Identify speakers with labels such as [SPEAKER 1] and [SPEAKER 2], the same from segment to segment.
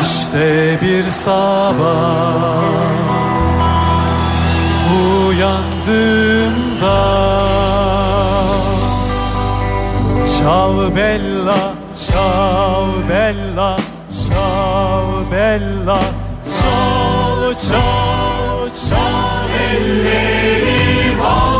[SPEAKER 1] İşte bir sabah Uyandığımda Çal bella, çal bella, çal bella. Çal, çal, çal ellerim var.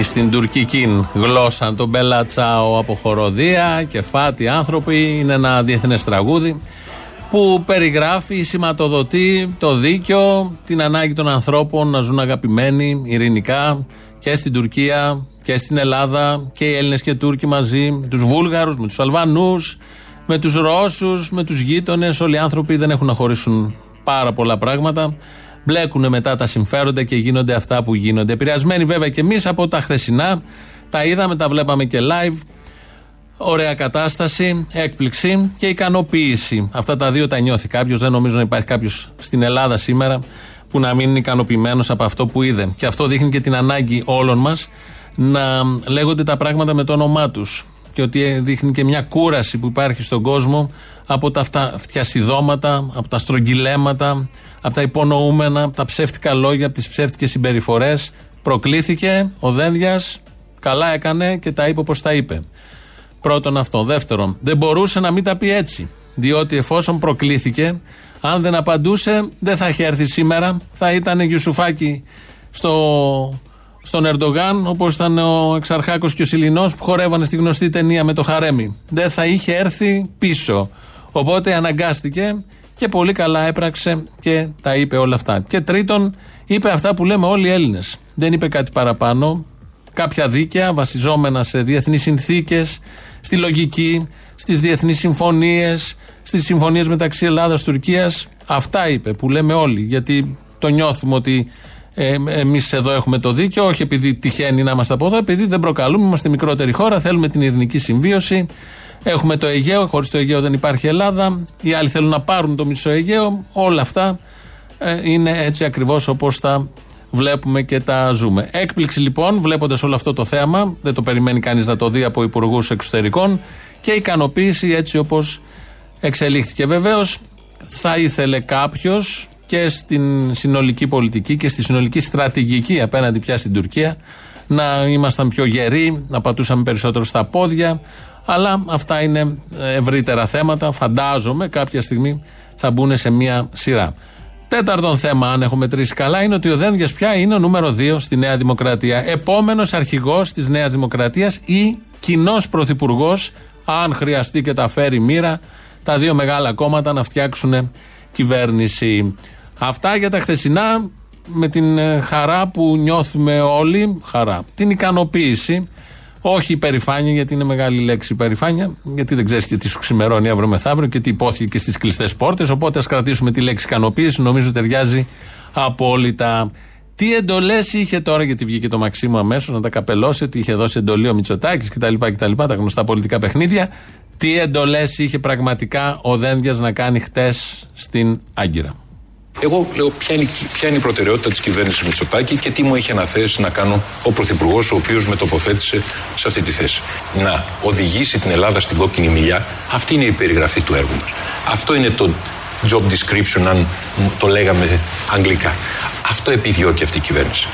[SPEAKER 2] Ή στην τουρκική γλώσσα το Μπέλα Τσάο από χοροδία και φάτι άνθρωποι είναι ένα διεθνές τραγούδι που περιγράφει, σηματοδοτεί το δίκιο, την ανάγκη των ανθρώπων να ζουν αγαπημένοι, ειρηνικά και στην Τουρκία και στην Ελλάδα και οι Έλληνες και οι Τούρκοι μαζί, με τους Βούλγαρους, με τους Αλβανούς, με τους Ρώσους, με τους γείτονες, όλοι οι άνθρωποι δεν έχουν να χωρίσουν πάρα πολλά πράγματα. Μπλέκουν μετά τα συμφέροντα και γίνονται αυτά που γίνονται. Επηρεασμένοι βέβαια και εμείς από τα χθεσινά. Τα είδαμε, τα βλέπαμε και live. Ωραία κατάσταση, έκπληξη και ικανοποίηση. Αυτά τα δύο τα νιώθει κάποιος. Δεν νομίζω να υπάρχει κάποιος στην Ελλάδα σήμερα που να μην είναι ικανοποιημένος από αυτό που είδε. Και αυτό δείχνει και την ανάγκη όλων μας να λέγονται τα πράγματα με το όνομά τους. Και ότι δείχνει και μια κούραση που υπάρχει στον κόσμο από τα αυτά φτιασιδώματα, από τα στρογγυλέματα, από τα υπονοούμενα, από τα ψεύτικα λόγια, από τις ψεύτικες συμπεριφορές. Προκλήθηκε ο Δένδιας, καλά έκανε και τα είπε όπως τα είπε. Πρώτον αυτό. Δεύτερον, δεν μπορούσε να μην τα πει έτσι. Διότι εφόσον προκλήθηκε, αν δεν απαντούσε, δεν θα είχε έρθει σήμερα. Θα ήταν Γιουσουφάκη στο, στον Ερντογάν, όπως ήταν ο Εξαρχάκος και ο Σιλινός που χορεύανε στη γνωστή ταινία με το Χαρέμι. Δεν θα είχε έρθει πίσω. Οπότε αναγκάστηκε και πολύ καλά έπραξε και τα είπε όλα αυτά. Και τρίτον, είπε αυτά που λέμε όλοι οι Έλληνες. Δεν είπε κάτι παραπάνω. Κάποια δίκαια βασιζόμενα σε διεθνείς συνθήκες, στη λογική, στις διεθνείς συμφωνίες, στις συμφωνίες μεταξύ Ελλάδα-Τουρκία. Αυτά είπε που λέμε όλοι. Γιατί το νιώθουμε ότι ε, εμείς εδώ έχουμε το δίκιο, όχι επειδή τυχαίνει να είμαστε από εδώ, επειδή δεν προκαλούμε, είμαστε μικρότερη χώρα, θέλουμε την ειρηνική συμβίωση. Έχουμε το Αιγαίο, χωρίς το Αιγαίο δεν υπάρχει Ελλάδα. Οι άλλοι θέλουν να πάρουν το μισό Αιγαίο. Όλα αυτά ε, είναι έτσι ακριβώς όπως τα βλέπουμε και τα ζούμε. Έκπληξη λοιπόν, βλέποντας όλο αυτό το θέμα, δεν το περιμένει κανείς να το δει από υπουργούς εξωτερικών και ικανοποίηση έτσι όπως εξελίχθηκε. Βεβαίως θα ήθελε κάποιος και στην συνολική πολιτική και στη συνολική στρατηγική απέναντι πια στην Τουρκία να ήμασταν πιο γεροί, να πατούσαμε περισσότερο στα πόδια. Αλλά αυτά είναι ευρύτερα θέματα. Φαντάζομαι κάποια στιγμή θα μπουν σε μία σειρά. Τέταρτον θέμα, αν έχουμε τρει καλά, είναι ότι ο Δένδια πια είναι ο νούμερο 2 στη Νέα Δημοκρατία. Επόμενος αρχηγός της Νέας Δημοκρατίας ή κοινός πρωθυπουργός, αν χρειαστεί και τα φέρει μοίρα, τα δύο μεγάλα κόμματα να φτιάξουν κυβέρνηση. Αυτά για τα χθεσινά με την ε, χαρά που νιώθουμε όλοι, χαρά, την ικανοποίηση, όχι υπερηφάνεια, γιατί είναι μεγάλη λέξη υπερηφάνεια, γιατί δεν ξέρεις και τι σου ξημερώνει αύριο μεθαύριο και τι υπόθηκε και στις κλειστές πόρτες. Οπότε ας κρατήσουμε τη λέξη ικανοποίηση, νομίζω ταιριάζει απόλυτα. Τι εντολές είχε τώρα, γιατί βγήκε το Μαξίμου αμέσως να τα καπελώσει, ότι είχε δώσει εντολή ο Μητσοτάκης κτλ, κτλ. Τα γνωστά πολιτικά παιχνίδια. Τι εντολές είχε πραγματικά ο Δένδιας να κάνει χτες στην Άγκυρα;
[SPEAKER 3] Εγώ λέω ποια είναι, ποια είναι η προτεραιότητα της κυβέρνησης Μητσοτάκη και τι μου έχει αναθέσει να κάνω ο Πρωθυπουργός, ο οποίος με τοποθέτησε σε αυτή τη θέση. Να οδηγήσει την Ελλάδα στην κόκκινη μιλιά. Αυτή είναι η περιγραφή του έργου μας. Αυτό είναι το job description, αν το λέγαμε αγγλικά. Αυτό επιδιώκει αυτή η κυβέρνηση.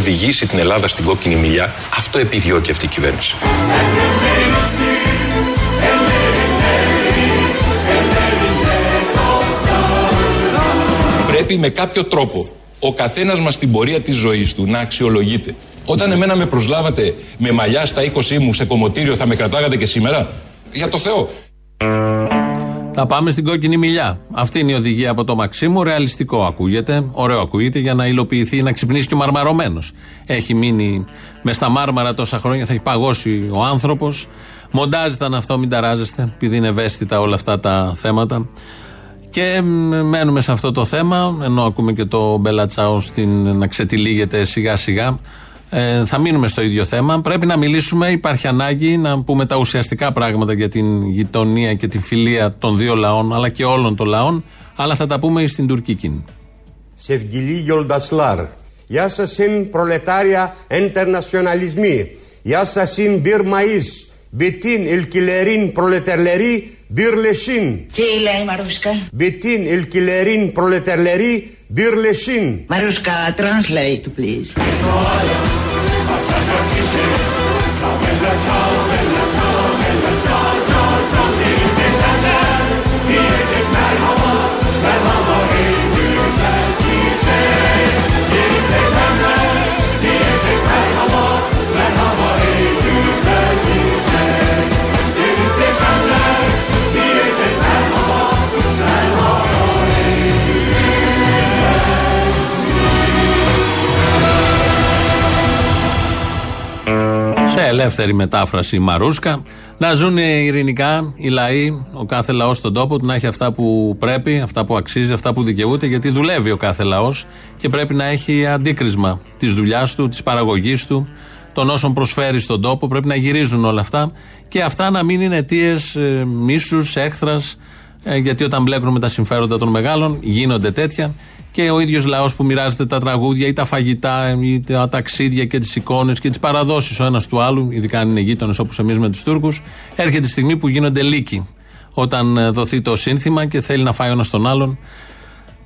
[SPEAKER 3] οδηγήσει την Ελλάδα στην κόκκινη μιλιά. Αυτό επιδιώκει αυτή η κυβέρνηση. Πρέπει με κάποιο τρόπο ο καθένας μας στην πορεία της ζωής του να αξιολογείται. Όταν εμένα με προσλάβατε με μαλλιά στα 20 μου σε κομμωτήριο, θα με κρατάγατε και σήμερα; Για το Θεό.
[SPEAKER 2] Θα πάμε στην κόκκινη μιλιά. Αυτή είναι η οδηγία από το Μαξίμου. Ρεαλιστικό ακούγεται. Ωραίο ακούγεται για να υλοποιηθεί, να ξυπνήσει και ο μαρμαρωμένος. Έχει μείνει μες στα μάρμαρα τόσα χρόνια, θα έχει παγώσει ο άνθρωπος. Μοντάζ ήταν αυτό, μην ταράζεστε, επειδή είναι ευαίσθητα όλα αυτά τα θέματα. Και μένουμε σε αυτό το θέμα, ενώ ακούμε και το Μπελατσάο να ξετυλίγεται σιγά σιγά. Ε, θα μείνουμε στο ίδιο θέμα. Πρέπει να μιλήσουμε, υπάρχει ανάγκη να πούμε τα ουσιαστικά πράγματα για την γειτονία και την φιλία των δύο λαών, αλλά και όλων των λαών, αλλά θα τα πούμε στην τουρκική.
[SPEAKER 4] Sevgili yoldaşlar. Yaşasın proletarya enternasyonalizmi. Yaşasın bir Mayıs. Bütün ülkelerin proleterleri birleşin.
[SPEAKER 5] Τι λέει Μαρούσκα.
[SPEAKER 4] birleşin.
[SPEAKER 5] Maruska, translate please.
[SPEAKER 2] Ελεύθερη μετάφραση Μαρούσκα, να ζουν ειρηνικά οι λαοί, ο κάθε λαός στον τόπο του, να έχει αυτά που πρέπει, αυτά που αξίζει, αυτά που δικαιούται, γιατί δουλεύει ο κάθε λαός και πρέπει να έχει αντίκρισμα της δουλειάς του, της παραγωγής του, των όσων προσφέρει στον τόπο. Πρέπει να γυρίζουν όλα αυτά και αυτά να μην είναι αιτίες μίσους, έχθρας, ε, γιατί όταν μπλέκουν με τα συμφέροντα των μεγάλων γίνονται τέτοια και ο ίδιος λαός που μοιράζεται τα τραγούδια ή τα φαγητά ή τα ταξίδια και τις εικόνες και τις παραδόσεις ο ένας του άλλου, ειδικά αν είναι γείτονες όπως εμείς με τους Τούρκους, έρχεται η στιγμή που γίνονται λύκοι. Όταν ε, δοθεί το σύνθημα και θέλει να φάει ο ένας τον άλλον.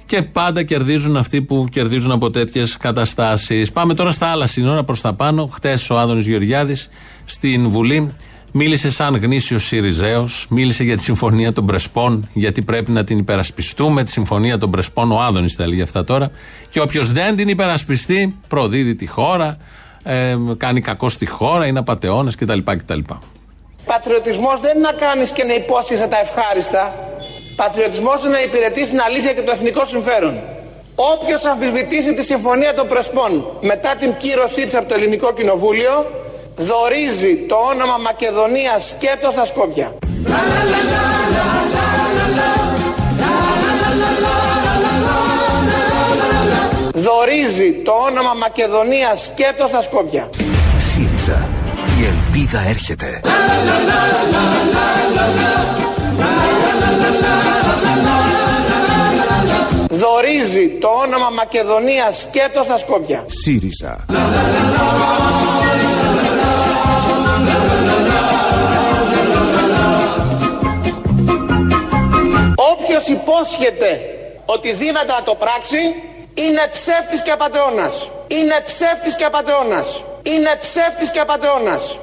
[SPEAKER 2] Και πάντα κερδίζουν αυτοί που κερδίζουν από τέτοιες καταστάσεις. Πάμε τώρα στα άλλα σύνορα προς τα πάνω. Χτες ο Άδωνης Γεωργιάδης στην Βουλή Μίλησε σαν γνήσιος Σιριζέος, μίλησε για τη συμφωνία των Πρεσπών, γιατί πρέπει να την υπερασπιστούμε. Τη συμφωνία των Πρεσπών, ο Άδωνης τα έλεγε αυτά τώρα. Και όποιος δεν την υπερασπιστεί, προδίδει τη χώρα, ε, κάνει κακό στη χώρα, είναι απαταιώνας κτλ. κτλ.
[SPEAKER 6] Πατριωτισμός δεν είναι να κάνεις και να υπόσχεσαι τα ευχάριστα. Πατριωτισμός είναι να υπηρετείς την αλήθεια και το εθνικό συμφέρον. Όποιος αμφισβητήσει τη συμφωνία των Πρεσπών μετά την κύρωσή της από το Ελληνικό Κοινοβούλιο, δορίζει το όνομα Μακεδονίας σκέτο στα Σκόπια. Δορίζει το όνομα Μακεδονίας σκέτο στα Σκόπια.
[SPEAKER 7] ΣΥΡΙΖΑ. Η ελπίδα έρχεται.
[SPEAKER 6] Δορίζει το όνομα Μακεδονίας σκέτο στα Σκόπια.
[SPEAKER 7] ΣΥΡΙΖΑ.
[SPEAKER 6] Όποιος υπόσχεται ότι δύναται να το πράξει είναι ψεύτης και απατεώνας. Είναι ψεύτης και απατεώνας. Είναι ψεύτης και απατεώνας.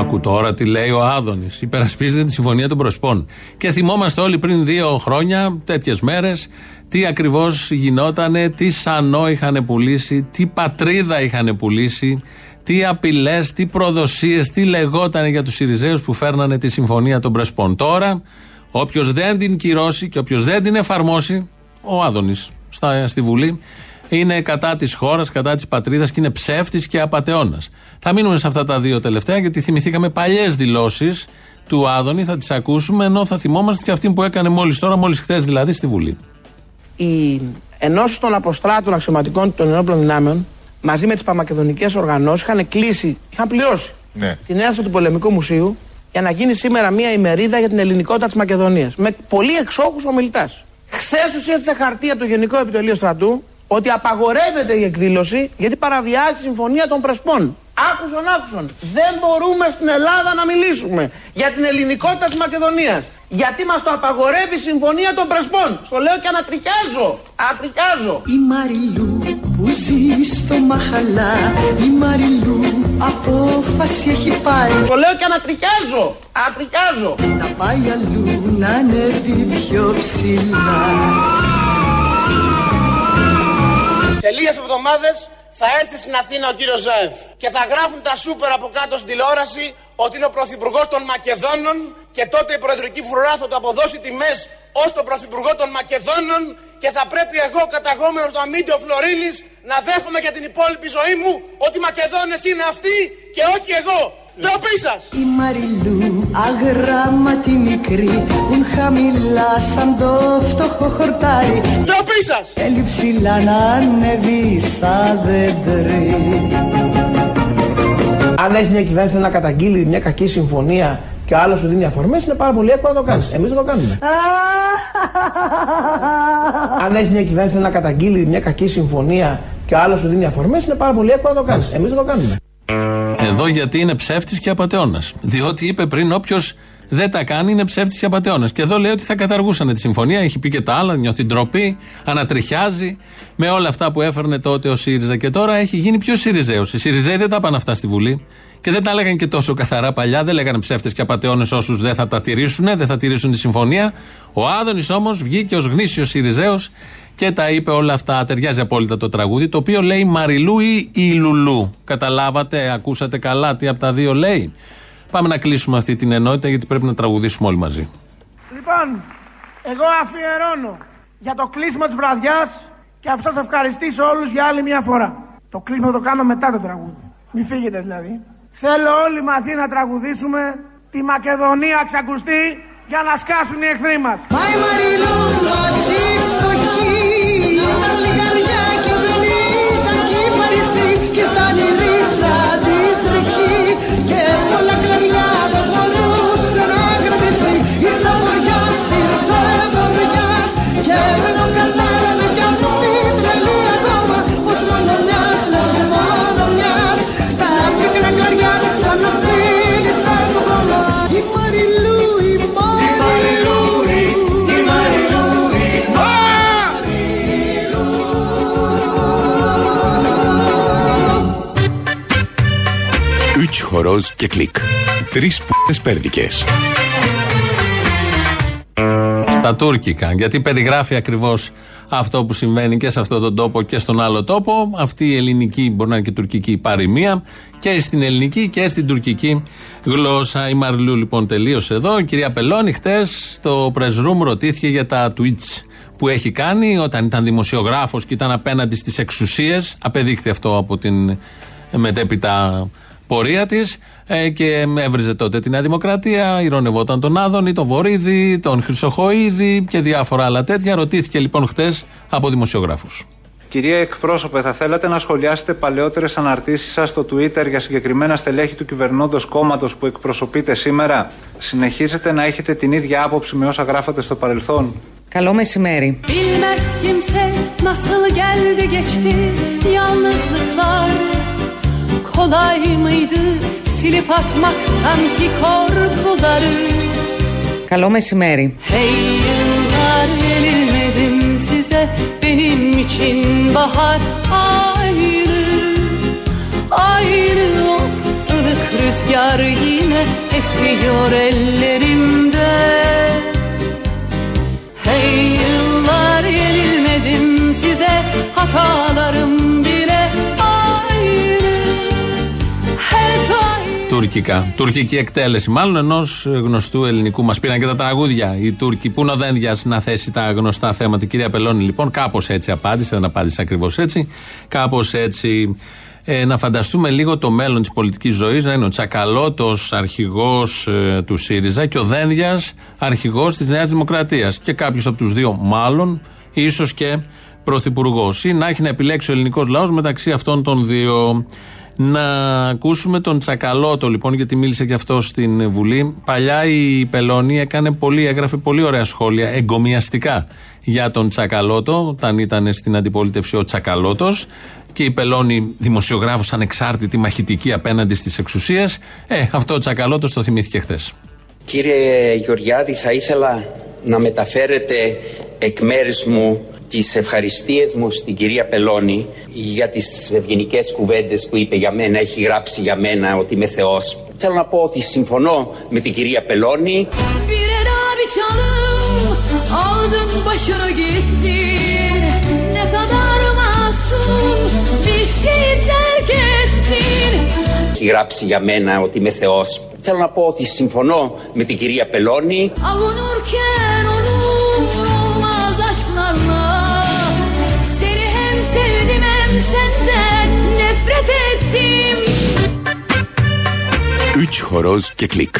[SPEAKER 2] Άκου τώρα τι λέει ο Άδωνης. Υπερασπίζεται τη συμφωνία των Προσπών. Και θυμόμαστε όλοι πριν δύο χρόνια, τέτοιες μέρες, τι ακριβώς γινότανε, τι σανό είχαν πουλήσει, τι πατρίδα είχαν πουλήσει, τι απειλές, τι προδοσίες, τι λεγότανε για τους Σιριζέους που φέρνανε τη συμφωνία των Πρεσπών. Τώρα Όποιος δεν την κυρώσει και όποιος δεν την εφαρμόσει, ο Άδωνης στη Βουλή, είναι κατά της χώρας, κατά της πατρίδας και είναι ψεύτης και απαταιώνας. Θα μείνουμε σε αυτά τα δύο τελευταία, γιατί θυμηθήκαμε παλιές δηλώσεις του Άδωνη, θα τις ακούσουμε, ενώ θα θυμόμαστε και αυτή που έκανε μόλις τώρα, μόλις χθες δηλαδή, στη Βουλή.
[SPEAKER 6] Οι ενώσει των αποστράτων αξιωματικών των ενόπλων δυνάμεων μαζί με τις παμακεδονικές οργανώσεις είχαν κλείσει, είχαν πληρώσει
[SPEAKER 8] Ναι.
[SPEAKER 6] την αίθουσα του Πολεμικού Μουσείου για να γίνει σήμερα μια ημερίδα για την ελληνικότητα της Μακεδονίας. Με πολύ εξόχους ομιλητέ. Χθες τους ήρθε χαρτί από το Γενικό Επιτελείο Στρατού ότι απαγορεύεται η εκδήλωση γιατί παραβιάζει τη συμφωνία των Πρεσπών. Άκουσον, άκουσον. Δεν μπορούμε στην Ελλάδα να μιλήσουμε για την ελληνικότητα της Μακεδονίας. Γιατί μας το απαγορεύει η συμφωνία των Πρεσπών. Στο λέω και ανατριχιάζω. Ανατριχιάζω.
[SPEAKER 9] Η Μαριλού που ζει στο Μαχαλά Η Μαριλού απόφαση έχει πάρει
[SPEAKER 6] Το λέω και ανατριχιάζω. Ανατριχιάζω.
[SPEAKER 9] Να πάει αλλού να ανέβει πιο ψηλά
[SPEAKER 6] Σε λίγες εβδομάδες θα έρθει στην Αθήνα ο κύριος Ζάεφ και θα γράφουν τα σούπερ από κάτω στην τηλεόραση ότι είναι ο πρωθυπουργός των Μακεδόνων και τότε η προεδρική φρουρά θα το αποδώσει τιμές ως τον πρωθυπουργό των Μακεδόνων και θα πρέπει εγώ καταγόμενος το Αμίντιο Φλωρίνης να δέχομαι για την υπόλοιπη ζωή μου ότι οι Μακεδόνες είναι αυτοί και όχι εγώ. Ντροπή σας!
[SPEAKER 9] Η Μαριλού αγράμματη μικρή Πουν χαμηλά σαν το φτωχό χορτάρι
[SPEAKER 6] Ντροπή σας!
[SPEAKER 9] Θέλει ψηλά να ανέβει σαν δέντρι
[SPEAKER 6] Αν έχει μια κυβέρνηση να καταγγείλει μια κακή συμφωνία και ο άλλος σου δίνει αφορμές, είναι πάρα πολύ εύκολο να το κάνεις. Εμείς δεν το κάνουμε. Αν έχει μια κυβέρνηση να καταγγείλει μια κακή συμφωνία και ο άλλος σου δίνει αφορμές, είναι πάρα πολύ εύκολο να το κάνεις. Εμείς δεν το κάνουμε.
[SPEAKER 2] Εδώ γιατί είναι ψεύτης και απαταιώνας. Διότι είπε πριν, όποιος δεν τα κάνει είναι ψεύτης και απαταιώνας. Και εδώ λέει ότι θα καταργούσαν τη συμφωνία. Έχει πει και τα άλλα, νιώθει ντροπή, ανατριχιάζει με όλα αυτά που έφερνε τότε ο ΣΥΡΙΖΑ. Και τώρα έχει γίνει πιο ΣΥΡΙΖΑΙΟ. Οι ΣΥΡΙΖΑΙ δεν τα πάνε αυτά στη Βουλή. Και δεν τα έλεγαν και τόσο καθαρά παλιά. Δεν λέγανε ψεύτες και απαταιώνες όσους δεν θα τα τηρήσουν, δεν θα τηρήσουν τη συμφωνία. Ο Άδωνης όμως βγήκε ως γνήσιος ΣΥΡΙΖΑΙΟ και τα είπε όλα αυτά. Ταιριάζει απόλυτα το τραγούδι, το οποίο λέει Μαριλού ή η Λουλού. Καταλάβατε, ακούσατε καλά τι από τα δύο λέει. Πάμε να κλείσουμε αυτή την ενότητα γιατί πρέπει να τραγουδήσουμε όλοι μαζί.
[SPEAKER 6] Λοιπόν, εγώ αφιερώνω για το κλείσιμο της βραδιάς και αυτό σας ευχαριστήσω όλους για άλλη μια φορά. Το κλείσιμο το κάνω μετά το τραγούδι. Μην φύγετε δηλαδή. Θέλω όλοι μαζί να τραγουδήσουμε τη Μακεδονία ξακουστεί για να σκάσουν οι εχθροί μας.
[SPEAKER 9] Πάει Μαριλού
[SPEAKER 7] Üç horoz και κλικ. Τρεις π***ες πέρδικες.
[SPEAKER 2] Στα τουρκικά. Γιατί περιγράφει ακριβώς αυτό που συμβαίνει και σε αυτόν τον τόπο και στον άλλο τόπο. Αυτή η ελληνική, μπορεί να είναι και τουρκική παροιμία, και στην ελληνική και στην τουρκική γλώσσα. Η Μαρλού λοιπόν τελείωσε εδώ. Η κυρία Πελώνη χτες στο press room ρωτήθηκε για τα tweets που έχει κάνει όταν ήταν δημοσιογράφος και ήταν απέναντι στις εξουσίες. Απεδείχθη αυτό από την μετέπειτα πορεία της και έβριζε τότε τη Νέα Δημοκρατία, ηρωνευόταν τον Άδωνη, τον Βορύδη, τον Χρυσοχοίδη και διάφορα άλλα τέτοια. Ρωτήθηκε λοιπόν χτε από δημοσιογράφους.
[SPEAKER 8] Κυρία εκπρόσωπε, θα θέλατε να σχολιάσετε παλαιότερες αναρτήσεις σας στο Twitter για συγκεκριμένα στελέχη του κυβερνώντος κόμματος που εκπροσωπείτε σήμερα; Συνεχίζετε να έχετε την ίδια άποψη με όσα γράφατε στο παρελθόν;
[SPEAKER 10] Καλό μεσημέρι.
[SPEAKER 1] Bilmez kimse nasıl geldi geçti yalnızlıklar Kolay mıydı silip atmak sanki korkuları
[SPEAKER 10] Καλό μεσημέρι.
[SPEAKER 1] Hey yıllar yenilmedim size benim için bahar ayrı Ayrı o ılık rüzgar yine esiyor ellerimde Hey yıllar yenilmedim size hatalarım
[SPEAKER 2] Τουρκικά. Τουρκική εκτέλεση, μάλλον ενός γνωστού ελληνικού. Μας πήραν και τα τραγούδια. Οι Τούρκοι που είναι ο Δένδια να θέσει τα γνωστά θέματα. Η κυρία Πελώνη, λοιπόν, κάπως έτσι απάντησε. Δεν απάντησε ακριβώς έτσι. Κάπως έτσι. Ε, να φανταστούμε λίγο το μέλλον της πολιτικής ζωής να είναι ο Τσακαλώτος αρχηγός ε, του ΣΥΡΙΖΑ και ο Δένδια αρχηγός της Νέας Δημοκρατίας. Και κάποιος από τους δύο, μάλλον, ίσως και πρωθυπουργός. Ή να έχει να επιλέξει ο ελληνικός λαός μεταξύ αυτών των δύο. Να ακούσουμε τον Τσακαλώτο λοιπόν, γιατί μίλησε και αυτός στην Βουλή. Παλιά η Πελώνη έκανε πολύ, έγραφε πολύ ωραία σχόλια, εγκομιαστικά για τον Τσακαλώτο, όταν ήταν στην αντιπολίτευση ο Τσακαλώτος. Και η Πελώνη, δημοσιογράφος ανεξάρτητη, μαχητική απέναντι στις εξουσίες. Ε, αυτό ο Τσακαλώτος το θυμήθηκε χθες.
[SPEAKER 11] Κύριε Γεωργιάδη, θα ήθελα να μεταφέρετε εκ μέρους μου τις ευχαριστίες μου στην κυρία Πελώνη για τις ευγενικές κουβέντες που είπε για μένα, έχει γράψει για μένα ότι είμαι Θεός. Θέλω να πω ότι συμφωνώ με την κυρία Πελώνη.
[SPEAKER 1] Bir ela bir çalım aldın başını gittin ne kadar masum olsun bir şey terk ettin
[SPEAKER 11] Έχει γράψει για μένα ότι είμαι Θεός. Θέλω να πω ότι συμφωνώ με την κυρία Πελώνη.
[SPEAKER 7] Üç χορός και κλικ.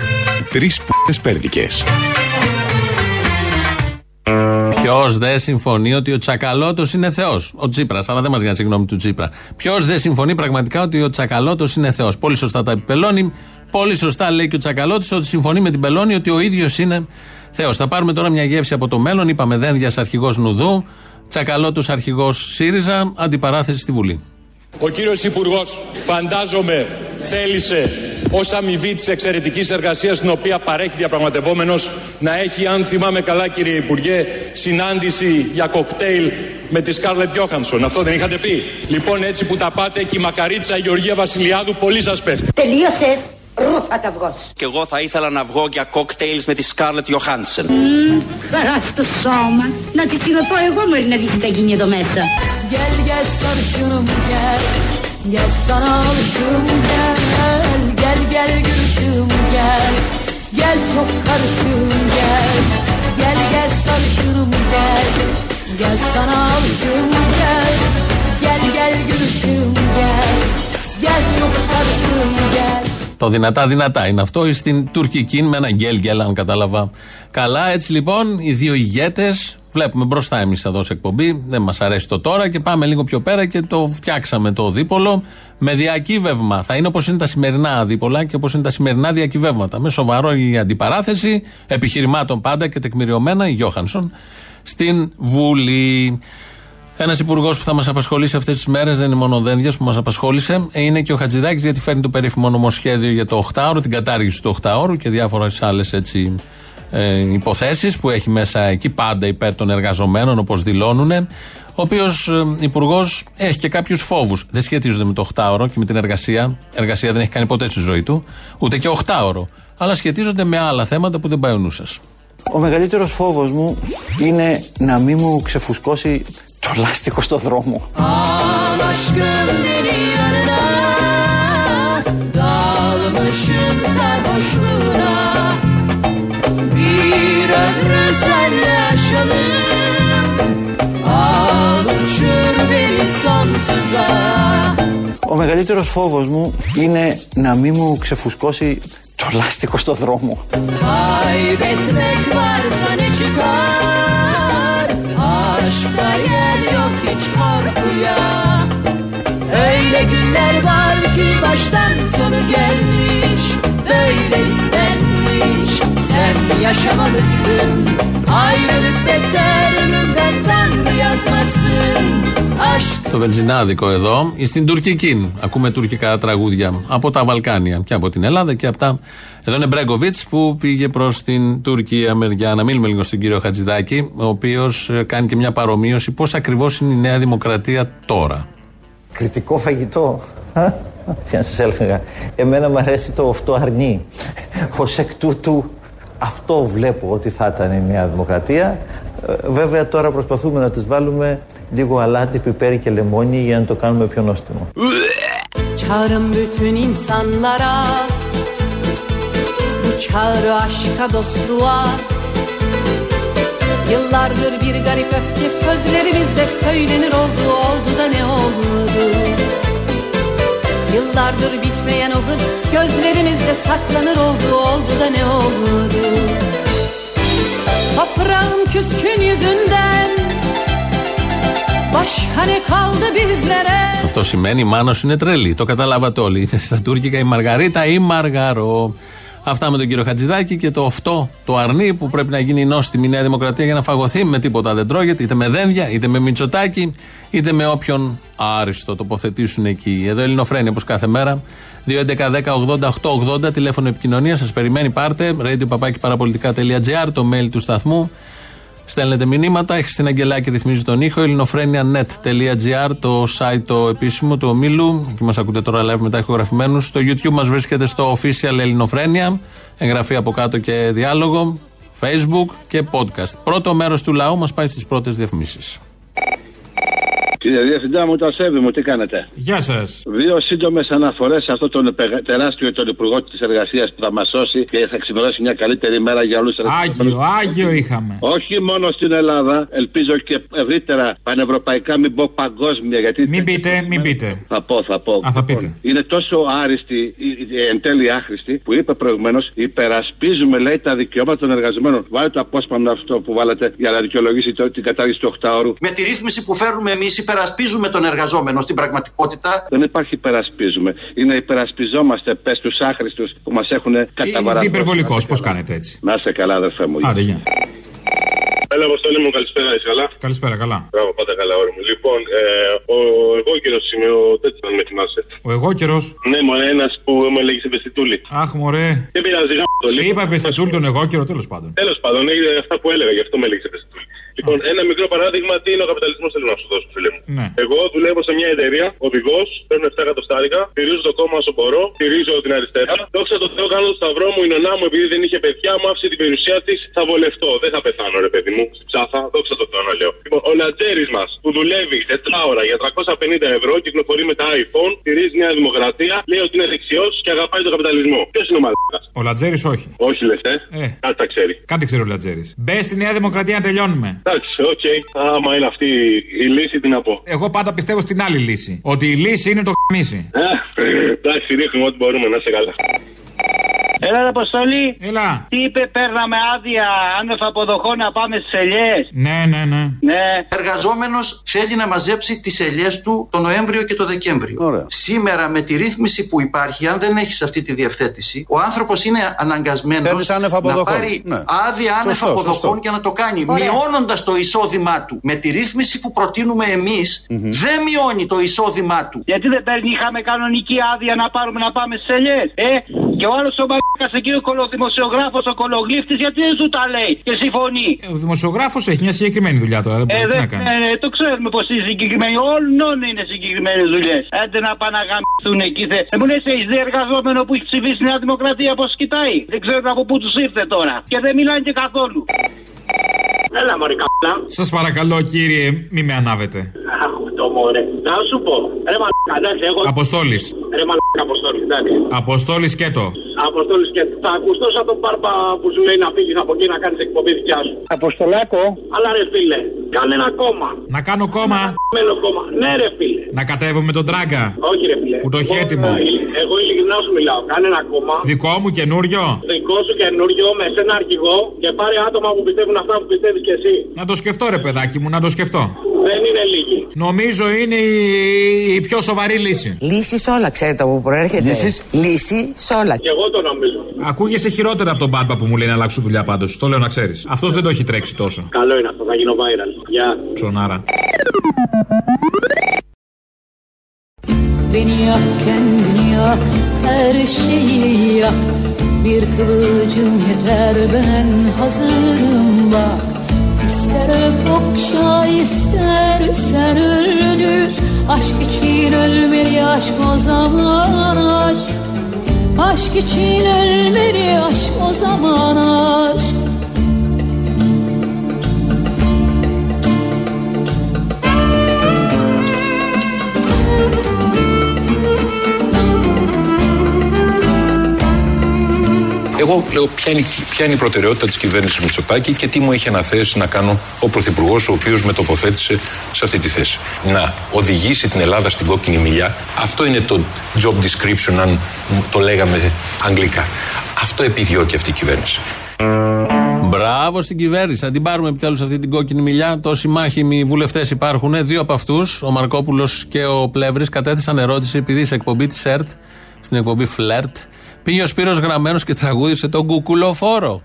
[SPEAKER 7] Τρεις π***ες πέρδικες.
[SPEAKER 2] Ποιος δεν συμφωνεί ότι ο Τσακαλώτος είναι Θεός; Ο Τσίπρας, αλλά δεν μας νοιάζει η γνώμη του Τσίπρα. Ποιος δεν συμφωνεί πραγματικά ότι ο Τσακαλώτος είναι Θεός; Πολύ σωστά τα επιπελώνει. Πολύ σωστά λέει και ο Τσακαλώτο ότι συμφωνεί με την Πελώνη ότι ο ίδιος είναι Θεός. Θα πάρουμε τώρα μια γεύση από το μέλλον. Είπαμε Δένδιας αρχηγός Νουδού. Τσακαλώτος αρχηγός ΣΥΡΙΖΑ. Αντιπαράθεση στη Βουλή.
[SPEAKER 12] Ο κύριος Υπουργός φαντάζομαι θέλησε ως αμοιβή της εξαιρετικής εργασίας την οποία παρέχει διαπραγματευόμενος να έχει αν θυμάμαι καλά κύριε Υπουργέ συνάντηση για κοκτέιλ με τη Σκάρλετ Γιώχανσον. Αυτό δεν είχατε πει; Λοιπόν έτσι που τα πάτε και η μακαρίτσα η Γεωργία Βασιλιάδου πολύ σας πέφτει.
[SPEAKER 13] Τελείωσες, ρούφα τα βγός.
[SPEAKER 11] Και εγώ θα ήθελα να βγω για κόκτέιλς με τη Σκάρλετ Ιωχάνσεν.
[SPEAKER 13] Χαρά στο σώμα. Να τη τσιγωτώ εγώ μωρή να δεις τι θα γίνει εδώ μέσα.
[SPEAKER 1] Gel gel sarışınım gel Gel sana alışım gel Gel gel gülüşüm gel Gel çok karışım gel Gel gel sarışınım gel Gel sana alışım gel Gel gel gülüşüm gel Gel çok karışım gel
[SPEAKER 2] Το δυνατά δυνατά είναι αυτό στην τουρκική με ένα γκέλ γκέλ, αν κατάλαβα καλά. Έτσι λοιπόν, οι δύο ηγέτε βλέπουμε μπροστά εμείς εδώ σε εκπομπή. Δεν μας αρέσει το τώρα και πάμε λίγο πιο πέρα και το φτιάξαμε το δίπολο με διακύβευμα. Θα είναι όπως είναι τα σημερινά δίπολα και όπως είναι τα σημερινά διακυβεύματα. Με σοβαρό η αντιπαράθεση επιχειρημάτων πάντα και τεκμηριωμένα, η Γιώχανσον, στην Βουλή. Ένας υπουργός που θα μας απασχολήσει αυτές τις μέρες δεν είναι μόνο ο Δένδιας που μας απασχόλησε, ε, είναι και ο Χατζηδάκης γιατί φέρνει το περίφημο νομοσχέδιο για το 8ωρο, την κατάργηση του 8ωρου και διάφορες άλλες έτσι ε, υποθέσεις που έχει μέσα εκεί πάντα υπέρ των εργαζομένων όπως δηλώνουν. Ο οποίος ε, υπουργός έχει και κάποιους φόβους. Δεν σχετίζονται με το 8ωρο και με την εργασία. Εργασία δεν έχει κάνει ποτέ στη ζωή του, ούτε και 8ωρο. Αλλά σχετίζονται με άλλα θέματα που δεν πάει ο νους σας.
[SPEAKER 14] Ο μεγαλύτερος φόβος μου είναι να μην μου ξεφουσκώσει το λάστιχο στο δρόμο.
[SPEAKER 1] ömrü senle yaşadım Al uçur beni sonsuza
[SPEAKER 14] Ο μεγαλύτερος φόβος μου είναι να μην μου ξεφουσκώσει το λάστιχο στο δρόμο.
[SPEAKER 1] Kaybetmek varsa ne çıkar Aşkta yer yok hiç korkuya Öyle günler var ki baştan sonu gelmiş Böyle istenmiş Sen yaşamalısın Ayrılık beter ölümden Tanrı yazmasın Aşk
[SPEAKER 2] Το βενζινάδικο εδώ, στην τουρκική. Ακούμε τουρκικά τραγούδια από τα Βαλκάνια και από την Ελλάδα και από τα. Εδώ είναι Μπρέγκοβιτ που πήγε προς την Τουρκία μεριά. Να μείνουμε λίγο στον κύριο Χατζηδάκη, ο οποίος κάνει και μια παρομοίωση πώς ακριβώς είναι η Νέα Δημοκρατία τώρα.
[SPEAKER 14] Κριτικό φαγητό. Α, Τι να σας έλεγα. Εμένα μου αρέσει το αυτό αρνί. Ως εκ τούτου αυτό βλέπω ότι θα ήταν η Νέα Δημοκρατία. Ε, Βέβαια τώρα προσπαθούμε να τις βάλουμε λίγο αλάτι, πιπέρι και λεμόνι για να το κάνουμε πιο νόστιμο.
[SPEAKER 1] Çağırın bütün insanlara Bu çağrı aşka dostluğa Yıllardır bir garip öfke sözlerimizde söylenir oldu Oldu da ne oldu; Yıllardır bitmeyen o hırs gözlerimizde saklanır oldu Oldu da ne oldu Toprağın küskün yüzünden Başka ne kaldı bizlere
[SPEAKER 2] Αυτό σημαίνει η μάνα σου είναι τρελή. Το καταλάβατε όλοι. Είναι στα τουρκικά η Μαργαρίτα ή Μαργαρό. Αυτά με τον κύριο Χατζηδάκη και το αυτό, το αρνί που πρέπει να γίνει νόστιμη η Νέα Δημοκρατία για να φαγωθεί με τίποτα δεν τρώγεται, είτε με δένδια, είτε με μυτσοτάκι, είτε με όποιον άριστο τοποθετήσουν εκεί. Εδώ Ελληνοφρένη όπως κάθε μέρα. 2.11.10.80.880 τηλέφωνο επικοινωνίας. Σας περιμένει, πάρτε. radio το mail του σταθμού. Στέλνετε μηνύματα. Η Χριστίνα Αγγελάκη ρυθμίζει τον ήχο. ελληνοφρένια.net.gr το site το επίσημο του ομίλου. Και μας ακούτε τώρα live μετά ηχογραφημένους. Στο YouTube μας βρίσκεται στο official Ελληνοφρένια. Εγγραφή από κάτω και διάλογο. Facebook και podcast. Πρώτο μέρος του λαού μας πάει στις πρώτες διαφημίσεις.
[SPEAKER 15] Κύριε Διευθυντά μου, το σέβη μου, τι κάνετε;
[SPEAKER 16] Γεια σας.
[SPEAKER 15] Δύο σύντομες αναφορές σε αυτό τον πε- τεράστιο τον Υπουργό της Εργασίας που θα μας σώσει και θα ξημερώσει μια καλύτερη μέρα για όλους τους
[SPEAKER 16] Άγιο, Άγιο είχαμε.
[SPEAKER 15] Όχι μόνο στην Ελλάδα, ελπίζω και ευρύτερα πανευρωπαϊκά, μην πω παγκόσμια. Γιατί
[SPEAKER 16] Μην πείτε, μην πείτε.
[SPEAKER 15] θα πω, θα πω.
[SPEAKER 16] Α, θα πείτε.
[SPEAKER 15] Είναι τόσο άριστη, η- η- εν τέλει άχρηστη, που είπε προηγουμένως: Υπερασπίζουμε, λέει, τα δικαιώματα των εργαζομένων. Βάλε το απόσπασμα αυτό που βάλατε για να δικαιολογήσει το- την κατάργηση του 8ωρου.
[SPEAKER 17] Με τη ρύθμιση που φέρνουμε εμείς, υπερασπίζουμε τον εργαζόμενο στην πραγματικότητα.
[SPEAKER 15] Δεν υπάρχει υπερασπίζουμε. Είναι υπερασπιζόμαστε, πες τους άχρηστους που μας έχουν
[SPEAKER 16] Είστε
[SPEAKER 15] καταβαράσει.
[SPEAKER 16] υπερβολικός, πώς κάνετε έτσι;
[SPEAKER 15] Να είσαι καλά, αδερφέ μου.
[SPEAKER 16] Άντε, γεια.
[SPEAKER 18] Έλα, Αποστόλη μου, καλησπέρα, είσαι καλά;
[SPEAKER 16] Καλησπέρα, καλά.
[SPEAKER 18] Μπράβο, πάντα καλά, όρη μου. Λοιπόν, ε, ο εγώ κύριο είμαι ο τέτοιος, αν με θυμάσαι.
[SPEAKER 16] Ο εγώ καιρός;
[SPEAKER 18] Ναι, μου ένας που με λέγεις ευαισθητούλη.
[SPEAKER 16] Αχ, μωρέ.
[SPEAKER 18] Δεν πειράζει, γάμο το
[SPEAKER 16] Σε είπα ευαισθητούλη τον εγώ καιρό, τέλος πάντων.
[SPEAKER 18] Τέλος πάντων, έγινε αυτά που έλεγα, γι' αυτό με έλεγε ευαισθητούλη. Λοιπόν, ένα μικρό παράδειγμα τι είναι ο καπιταλισμός, θέλω να σου δώσω, φίλε μου.
[SPEAKER 16] Ναι.
[SPEAKER 18] Εγώ δουλεύω σε μια εταιρεία, οδηγό, παίρνω 7 εκατοστάρικα, στηρίζω το κόμμα όσο μπορώ, στηρίζω την αριστερά. Δόξα τω Θεώ, κάνω το σταυρό μου, η νονά μου, επειδή δεν είχε παιδιά, μου άφησε την περιουσία της, θα βολευτώ. Δεν θα πεθάνω, ρε παιδί μου, στην ψάθα, δόξα τω Θεώ να λέω. Λοιπόν, ο Λατζέρης μας που δουλεύει 4 ώρα για 350 ευρώ, κυκλοφορεί με τα iPhone, στηρίζει Νέα Δημοκρατία, λέει ότι είναι δεξιός και αγαπάει τον καπιταλισμό. Ποιος είναι ο μαλάκας;
[SPEAKER 16] Ο Λατζέρης όχι.
[SPEAKER 18] Όχι λες, ε.
[SPEAKER 16] Ε.
[SPEAKER 18] Κάτι τα ξέρει.
[SPEAKER 16] Κάτι ξέρει ο Λατζέρης. Μπες στη Νέα Δημοκρατία να τελειώνουμε.
[SPEAKER 18] Εντάξει, οκ. Άμα είναι αυτή η λύση, τι να πω.
[SPEAKER 16] Εγώ πάντα πιστεύω στην άλλη λύση. Ότι η λύση είναι το γαμήσι.
[SPEAKER 18] Ε, εντάξει, ρίχνουμε ό,τι μπορούμε, να είσαι καλά.
[SPEAKER 19] Έλα, Αποστολή.
[SPEAKER 16] Έλα.
[SPEAKER 19] Τι είπε, παίρναμε άδεια άνευ αποδοχών να πάμε στις ελιές.
[SPEAKER 16] Ναι, ναι, ναι.
[SPEAKER 19] Ναι.
[SPEAKER 17] Εργαζόμενος θέλει να μαζέψει τις ελιές του το Νοέμβριο και το Δεκέμβριο. Σήμερα με τη ρύθμιση που υπάρχει, αν δεν έχεις αυτή τη διευθέτηση, ο άνθρωπος είναι αναγκασμένος
[SPEAKER 20] Παίρνεις άνευ
[SPEAKER 17] να
[SPEAKER 20] αποδοχών.
[SPEAKER 17] πάρει
[SPEAKER 20] Ναι.
[SPEAKER 17] άδεια άνευ
[SPEAKER 20] Σωστό,
[SPEAKER 17] αποδοχών
[SPEAKER 20] σωστό.
[SPEAKER 17] και να το κάνει.
[SPEAKER 20] Ωραία.
[SPEAKER 17] Μειώνοντας το εισόδημά του. Με τη ρύθμιση που προτείνουμε εμείς, δεν μειώνει το εισόδημά του.
[SPEAKER 19] Γιατί δεν παίρνει, είχαμε κανονική άδεια να πάρουμε να πάμε στις ελιές. Ε, και ο άλλος ο μαλάκα εκεί ο κολοδημοσιογράφο, ο κολογλύφτη, γιατί δεν σου τα λέει και συμφωνεί.
[SPEAKER 16] Ε, Ο δημοσιογράφος έχει μια συγκεκριμένη δουλειά τώρα. Δεν
[SPEAKER 19] Ε,
[SPEAKER 16] μπορεί τι
[SPEAKER 19] δεν,
[SPEAKER 16] να κάνει.
[SPEAKER 19] ε, ε, το ξέρουμε πως είναι συγκεκριμένοι. Όλων είναι συγκεκριμένες δουλειές. Άντε να πάνε να γαμιστούν εκεί. Θε. Δεν μου λες, έχει δει εργαζόμενο που έχεις ψηφίσει η Νέα Δημοκρατία πώ κοιτάει. Δεν ξέρουν από πού τους ήρθε τώρα. Και δεν μιλάνε και καθόλου.
[SPEAKER 18] Έλα, Μωρή καπλά.
[SPEAKER 16] Σας παρακαλώ, κύριε, μη με ανάβετε.
[SPEAKER 18] Αχ, το μωρέ. Να σου πω. Ρε μαλάκα, εντάξει, εγώ.
[SPEAKER 16] Αποστόλης.
[SPEAKER 18] Ρε μαλάκα, αποστόλης, εντάξει.
[SPEAKER 16] Αποστόλης και το.
[SPEAKER 18] Αποστόλης και θα ακουστώ σαν τον Μπάρμπα που σου λέει να φύγεις από εκεί να κάνεις εκπομπή δικιά σου.
[SPEAKER 19] Αποστολάκο.
[SPEAKER 18] Αλλά ρε φίλε, κάνε ένα κόμμα.
[SPEAKER 16] Να κάνω κόμμα.
[SPEAKER 18] Μένο κόμμα. Ναι, ρε φίλε.
[SPEAKER 16] Να κατέβω με τον τράγκα.
[SPEAKER 18] Όχι, ρε φίλε.
[SPEAKER 16] Που το έχει
[SPEAKER 18] Εγώ,
[SPEAKER 16] έτοιμο.
[SPEAKER 18] ε, Εγώ ειλικρινά σου μιλάω. Κάνε ένα κόμμα.
[SPEAKER 16] Δικό μου καινούριο.
[SPEAKER 18] Δικό σου καινούριο με σένα αρχηγό και πάρε άτομα που πιστεύουν αυτά που πιστεύεις και εσύ.
[SPEAKER 16] Να το σκεφτώ, ρε παιδάκι μου, να το σκεφτώ.
[SPEAKER 18] Δεν είναι λίγοι.
[SPEAKER 16] Νομίζω είναι η, η πιο σοβαρή λύση.
[SPEAKER 21] Λύση σε όλα, ξέρετε από πού προέρχεται.
[SPEAKER 16] Λύσεις;
[SPEAKER 21] Λύση σε όλα.
[SPEAKER 18] Και εγώ το νομίζω.
[SPEAKER 16] Ακούγεσαι χειρότερα από τον Μπάρμπα που μου λέει να αλλάξω δουλειά πάντως. Το λέω να ξέρεις. Αυτός δεν το έχει τρέξει τόσο.
[SPEAKER 18] Καλό είναι αυτό, θα γίνω viral. Γεια.
[SPEAKER 16] Ψωνάρα.
[SPEAKER 1] Beni yak kendini yak her şeyi yak Bir kıvılcım yeter ben hazırım bak İster okşa istersen öldür. Aşk için ölmeli aşk o zaman aşk. Aşk için ölmeli aşk o zaman aşk
[SPEAKER 3] Εγώ λέω ποια είναι, ποια είναι η προτεραιότητα της κυβέρνησης Μητσοτάκη και τι μου έχει αναθέσει να κάνω ο Πρωθυπουργός, ο οποίος με τοποθέτησε σε αυτή τη θέση. Να οδηγήσει την Ελλάδα στην κόκκινη μιλιά. Αυτό είναι το job description, αν το λέγαμε αγγλικά. Αυτό επιδιώκει αυτή η κυβέρνηση.
[SPEAKER 2] Μπράβο στην κυβέρνηση. Να την πάρουμε επιτέλους αυτή την κόκκινη μιλιά. Τόσοι μάχημοι βουλευτές υπάρχουν. Δύο από αυτούς, ο Μαρκόπουλος και ο Πλεύρης, κατέθεσαν ερώτηση επειδή σε εκπομπή της ΕΡΤ, στην εκπομπή Φλερτ, πήγε ο Σπύρος Γραμμένος και τραγούδισε τον Κουκουλοφόρο.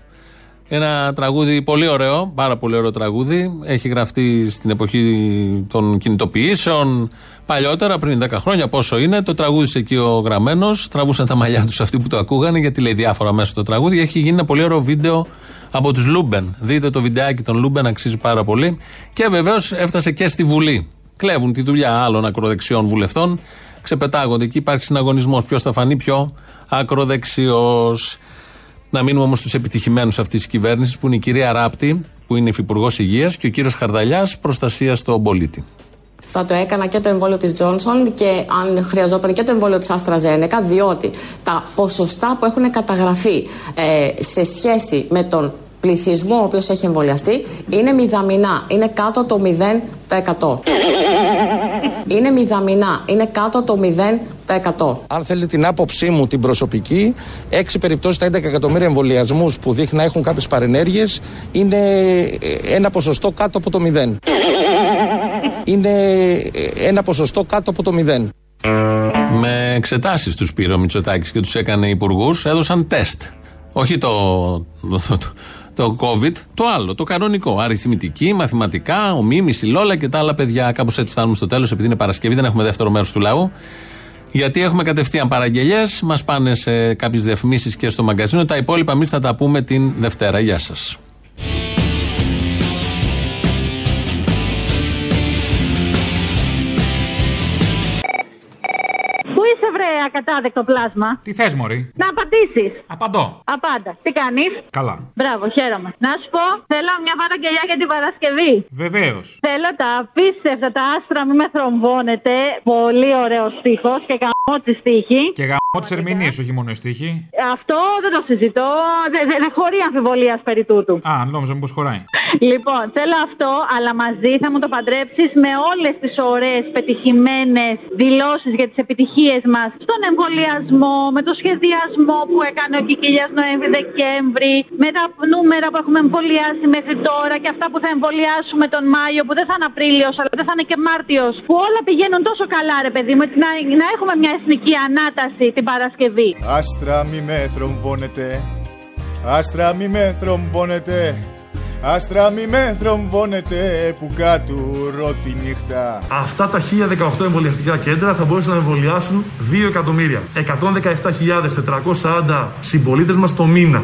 [SPEAKER 2] Ένα τραγούδι πολύ ωραίο, πάρα πολύ ωραίο τραγούδι. Έχει γραφτεί στην εποχή των κινητοποιήσεων, παλιότερα, πριν 10 χρόνια, πόσο είναι. Το τραγούδισε εκεί ο Γραμμένος. Τραβούσαν τα μαλλιά τους αυτοί που το ακούγανε, γιατί λέει διάφορα μέσα στο τραγούδι. Έχει γίνει ένα πολύ ωραίο βίντεο από τους Λούμπεν. Δείτε το βιντεάκι των Λούμπεν, αξίζει πάρα πολύ. Και βεβαίως έφτασε και στη Βουλή. Κλέβουν τη δουλειά άλλων ακροδεξιών βουλευτών. Ξεπετάγονται εκεί, υπάρχει συναγωνισμός. Ποιος θα φανεί πιο ακροδεξιός. Να μείνουμε όμως στους επιτυχημένους αυτής της κυβέρνησης που είναι η κυρία Ράπτη, που είναι υφυπουργός Υγείας, και ο κύριος Χαρδαλιάς, προστασίας στον πολίτη.
[SPEAKER 20] θα το έκανα και το εμβόλιο της Johnson και αν χρειαζόταν και το εμβόλιο της AstraZeneca διότι τα ποσοστά που έχουν καταγραφεί ε, σε σχέση με τον πληθυσμό ο οποίος έχει εμβολιαστεί είναι μηδαμινά, είναι κάτω το 0%. Είναι μηδαμινά, είναι κάτω το 0%.
[SPEAKER 22] Αν θέλετε την άποψή μου την προσωπική, 6 περιπτώσεις στα 11 εκατομμύρια εμβολιασμούς που δείχνει να έχουν κάποιες παρενέργειες είναι ε, ένα ποσοστό κάτω από το 0. Είναι ε, ένα ποσοστό κάτω από το 0.
[SPEAKER 2] Με εξετάσεις τους πήρε ο Μητσοτάκης και τους έκανε υπουργούς, έδωσαν τεστ. Όχι το, το, το, το COVID, το άλλο, το κανονικό. Αριθμητική, μαθηματικά, ο Μίμη, η Λόλα και τα άλλα παιδιά. Κάπως έτσι φτάνουμε στο τέλος, επειδή είναι Παρασκευή, δεν έχουμε δεύτερο μέρος του λαού. Γιατί έχουμε κατευθείαν παραγγελίε, μας πάνε σε κάποιες διαφημίσεις και στο μαγκαζίνο. Τα υπόλοιπα εμείς θα τα πούμε την Δευτέρα. Γεια
[SPEAKER 23] σας. Ακατάδεκτο πλάσμα.
[SPEAKER 16] Τι θες, Μωρή;
[SPEAKER 23] Να απαντήσεις.
[SPEAKER 16] Απαντώ.
[SPEAKER 23] Απάντα. Τι κάνεις;
[SPEAKER 16] Καλά.
[SPEAKER 23] Μπράβο, χαίρομαι. Να σου πω, θέλω μια παραγγελιά για την Παρασκευή.
[SPEAKER 16] Βεβαίως.
[SPEAKER 23] Θέλω τα απίστευτα, τα άστρα μην με θρομβώνετε. Πολύ ωραίος στίχος και καμώ τη στίχη.
[SPEAKER 16] Και γαμώ τις ερμηνείες, όχι μόνο η στίχη.
[SPEAKER 23] Αυτό δεν το συζητώ. Δεν δε, δε χωρεί αμφιβολίας περί τούτου.
[SPEAKER 16] Α, νόμιζα μήπως χωράει.
[SPEAKER 23] Λοιπόν, θέλω αυτό, αλλά μαζί θα μου το παντρέψεις με όλες τις ωραίες πετυχημένες δηλώσεις για τις επιτυχίες μας στον εμβολιασμό, με το σχεδιασμό που έκανε ο Κικίλιας Νοέμβρη-Δεκέμβρη, με τα νούμερα που έχουμε εμβολιάσει μέχρι τώρα και αυτά που θα εμβολιάσουμε τον Μάιο, που δεν θα είναι Απρίλιος, αλλά δεν θα είναι και Μάρτιος, που όλα πηγαίνουν τόσο καλά, ρε παιδί μου, έτσι να, να έχουμε μια εθνική ανάταση την Παρασκευή.
[SPEAKER 24] Άστρα μη με θρομβώνετε Άστρα μη με θρομβώνετε Άστρα μη με θρομβώνετε που κάτω τη νύχτα
[SPEAKER 25] Αυτά τα 1018 εμβολιαστικά κέντρα θα μπορούσαν να εμβολιάσουν 2 εκατομμύρια. 117.440 συμπολίτες μας το μήνα.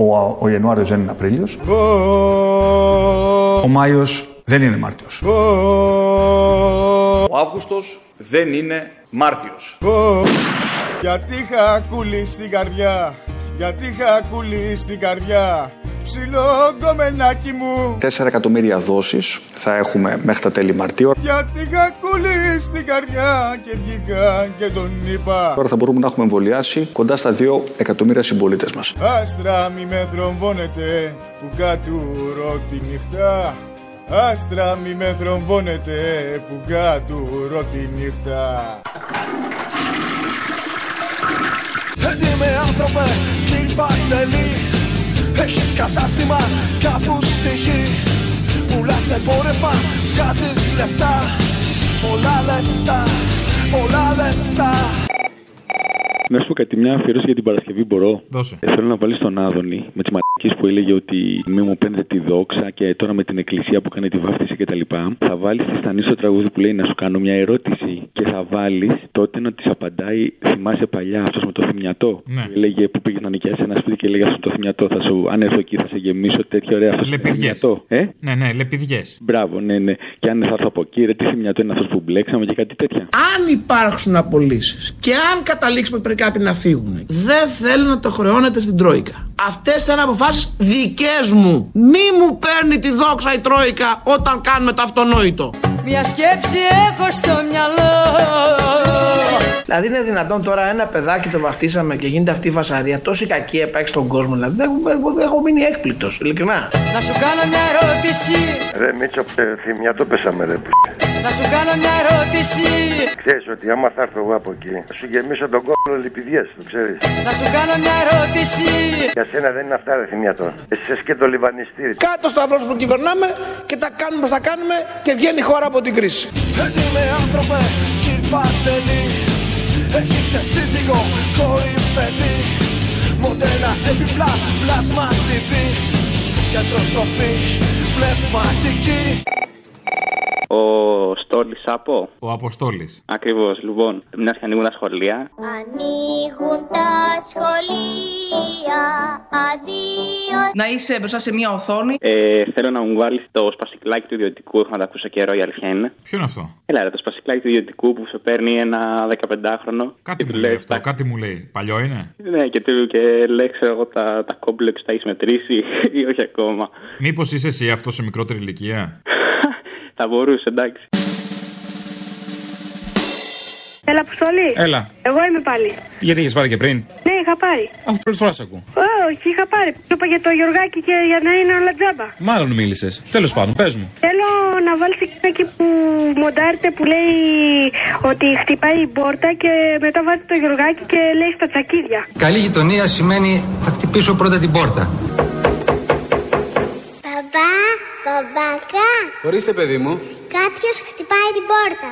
[SPEAKER 26] Ο, ο Ιανουάριος δεν είναι Απρίλιος. Ο Μάιος δεν είναι Μάρτιος.
[SPEAKER 27] Ο Αύγουστος δεν είναι Μάρτιος.
[SPEAKER 24] Γιατί είχα κούλη στην καρδιά Γιατί είχα κούλη στην καρδιά. Ψηλό γκομενάκι μου.
[SPEAKER 26] 4 εκατομμύρια δόσεις θα έχουμε μέχρι τα τέλη Μαρτίου.
[SPEAKER 24] Γιατί είχα κούλη στην καρδιά Και βγήκα και τον είπα.
[SPEAKER 26] Τώρα θα μπορούμε να έχουμε εμβολιάσει κοντά στα 2 εκατομμύρια συμπολίτες μας.
[SPEAKER 24] Άστρα μη με θρομβώνετε Που κατουρώ τη νύχτα. Άστρα μη με θρομβώνετε Που κατουρώ τη νύχτα.
[SPEAKER 9] Έντιμε άνθρωπε, κύριε Παντελή Έχεις κατάστημα κάπου στη γη Πουλάς εμπόρευμα, βγάζεις λεφτά Πολλά λεφτά, πολλά λεφτά
[SPEAKER 28] Να σου πω κάτι, μια αφιέρωση για την Παρασκευή μπορώ;
[SPEAKER 16] Δώσε.
[SPEAKER 28] Ε, θέλω να βάλεις τον Άδωνη με τι μαλακίε που έλεγε ότι μη μου παίρνετε τη δόξα και τώρα με την εκκλησία που κάνει τη βάφτιση κτλ. Θα βάλεις τη στανή στο τραγούδι που λέει να σου κάνω μια ερώτηση και θα βάλεις τότε να της απαντάει. Θυμάσαι παλιά αυτός με το θυμιατό.
[SPEAKER 16] Ναι.
[SPEAKER 28] Που έλεγε που πήγε να νοικιάσει ένα σπίτι και έλεγε αυτός το θυμιατό. Θα σου, αν έρθω εκεί θα σε γεμίσω τέτοιο ωραίο αυτός.
[SPEAKER 16] Λεπιδιές.
[SPEAKER 28] Ε;
[SPEAKER 16] Ναι, ναι, λεπιδιές.
[SPEAKER 28] Μπράβο, ναι, ναι. Και αν θα έρθω από εκεί, ρε, τι θυμιατό είναι αυτός που μπλέξαμε και κάτι τέτοια.
[SPEAKER 6] Αν υπάρξουν απολύσεις και αν καταλήξουμε ότι πρέπει κάποιοι να φύγουν, δεν θέλω να το χρεώνετε στην Τρόικα. Αυτές θα είναι αποφάσεις δικές μου. Μη μου παίρνει τη δόξα η Τρόικα όταν κάνουμε το αυτονόητο.
[SPEAKER 1] Μια σκέψη έχω στο μυαλό
[SPEAKER 6] Δηλαδή είναι δυνατόν τώρα ένα παιδάκι το βαφτίσαμε και γίνεται αυτή η φασαρία. Τόση κακία υπάρχει στον κόσμο. Δηλαδή δεν έχω, έχω μείνει έκπληκτο, ειλικρινά.
[SPEAKER 1] Να σου κάνω μια ερώτηση
[SPEAKER 29] Ρε Μίτσο, ε, θυμιατό πέσαμε ρε π***.
[SPEAKER 1] Να σου κάνω μια ερώτηση
[SPEAKER 29] Ξέρεις ότι άμα θα έρθω εγώ από εκεί θα σου γεμίσω τον κόλλο λιπηδιές, το ξέρεις.
[SPEAKER 1] Να σου κάνω μια ερώτηση
[SPEAKER 29] Για σένα δεν είναι αυτά ρε θυμιατό. Εσύ είσαι και το λιβανιστήρι.
[SPEAKER 6] Κάτω στο αυρό που κυβερνάμε και τα κάνουμε όπως τα κάνουμε και βγαίνει η χώρα από την κρίση.
[SPEAKER 9] Έντιμε άνθρωπε, κύριε Παντελή Έχεις και σύζυγο, κόρη, παιδί Μοντέλα, επιπλά, πλάσμα TV Γιατροστροφή, πνευματική
[SPEAKER 30] Ο Στόλης Σάπο.
[SPEAKER 16] Ο Αποστόλης.
[SPEAKER 30] Ακριβώς, λοιπόν. Μια και ανοίγουν τα σχολεία.
[SPEAKER 31] Ανοίγουν τα σχολεία, αδείο.
[SPEAKER 6] Να είσαι μπροστά σε μια οθόνη.
[SPEAKER 30] Ε, θέλω να μου βάλεις το σπασικλάκι του ιδιωτικού. Έχω να τα ακούσω καιρό, η αλήθεια είναι.
[SPEAKER 16] Ποιο είναι αυτό;
[SPEAKER 30] Έλα, ρε, το σπασικλάκι του ιδιωτικού που σε παίρνει ένα 15χρονο.
[SPEAKER 16] Κάτι μου λέει αυτό, κάτι μου λέει. Παλιό είναι;
[SPEAKER 30] Ναι, και, του, και λέει, ξέρω εγώ, τα, τα κόμπλεξ τα έχεις μετρήσει ή όχι ακόμα.
[SPEAKER 16] Μήπως είσαι εσύ αυτός σε μικρότερη ηλικία;
[SPEAKER 32] Θα μπορούσε, εντάξει.
[SPEAKER 33] Έλα, Αποστολή.
[SPEAKER 16] Έλα.
[SPEAKER 33] Εγώ είμαι πάλι.
[SPEAKER 16] Γιατί είχες πάρει και πριν;
[SPEAKER 33] Ναι, είχα πάρει.
[SPEAKER 16] Αφού πρώτη φορά σε ακούω.
[SPEAKER 33] Όχι, είχα πάρει. Το είπα για το Γιωργάκι και για να είναι όλα τζάμπα.
[SPEAKER 16] Μάλλον μίλησες. Τέλος πάντων, πες μου.
[SPEAKER 33] Θέλω να βάλει εκεί που μοντάρετε που λέει ότι χτυπάει η πόρτα και μετά βάζει το Γιωργάκι και λέει στα τσακίδια.
[SPEAKER 28] Καλή γειτονία σημαίνει θα χτυπήσω πρώτα την πόρτα.
[SPEAKER 34] Μπαμπά, μπαμπάκα,
[SPEAKER 28] Ορίστε, παιδί μου.
[SPEAKER 34] κάποιος χτυπάει την πόρτα.